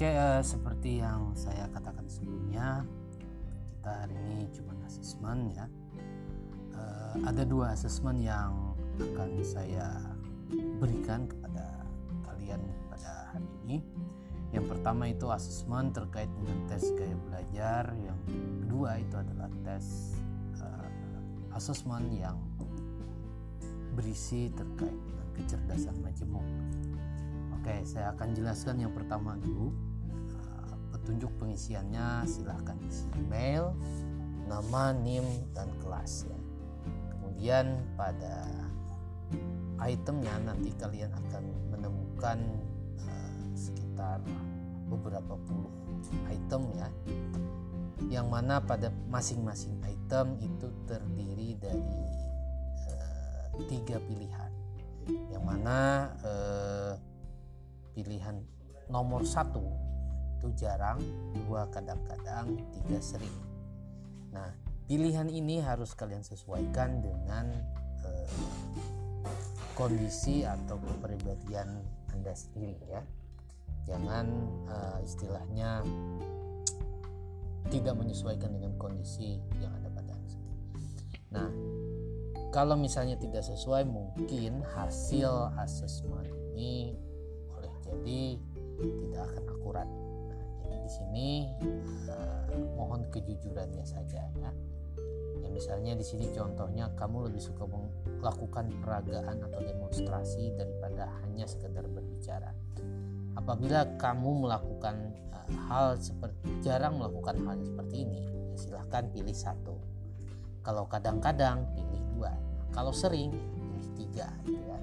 Oke, uh, seperti yang saya katakan sebelumnya, kita hari ini cuma asesmen ya. Uh, ada dua asesmen yang akan saya berikan kepada kalian pada hari ini. Yang pertama itu asesmen terkait dengan tes gaya belajar. Yang kedua itu adalah tes uh, asesmen yang berisi terkait dengan kecerdasan majemuk. Oke, saya akan jelaskan yang pertama dulu. Uh, petunjuk pengisiannya silahkan isi email, nama, NIM, dan kelas ya. Kemudian pada itemnya nanti kalian akan menemukan sekitar beberapa puluh item ya. Yang mana pada masing-masing item itu terdiri dari uh, tiga pilihan. Yang mana uh, pilihan nomor satu itu jarang dua kadang-kadang tiga sering. Nah pilihan ini harus kalian sesuaikan dengan uh, kondisi atau kepribadian anda sendiri ya. Jangan uh, istilahnya tidak menyesuaikan dengan kondisi yang ada pada anda nah kalau misalnya tidak sesuai mungkin hasil asesmen ini boleh jadi tidak akan akurat sini uh, mohon kejujurannya saja ya. Ya misalnya di sini contohnya kamu lebih suka melakukan peragaan atau demonstrasi daripada hanya sekedar berbicara. Apabila kamu melakukan uh, hal seperti jarang melakukan hal seperti ini ya silahkan pilih satu. Kalau kadang-kadang pilih dua. Kalau sering pilih tiga gitu ya.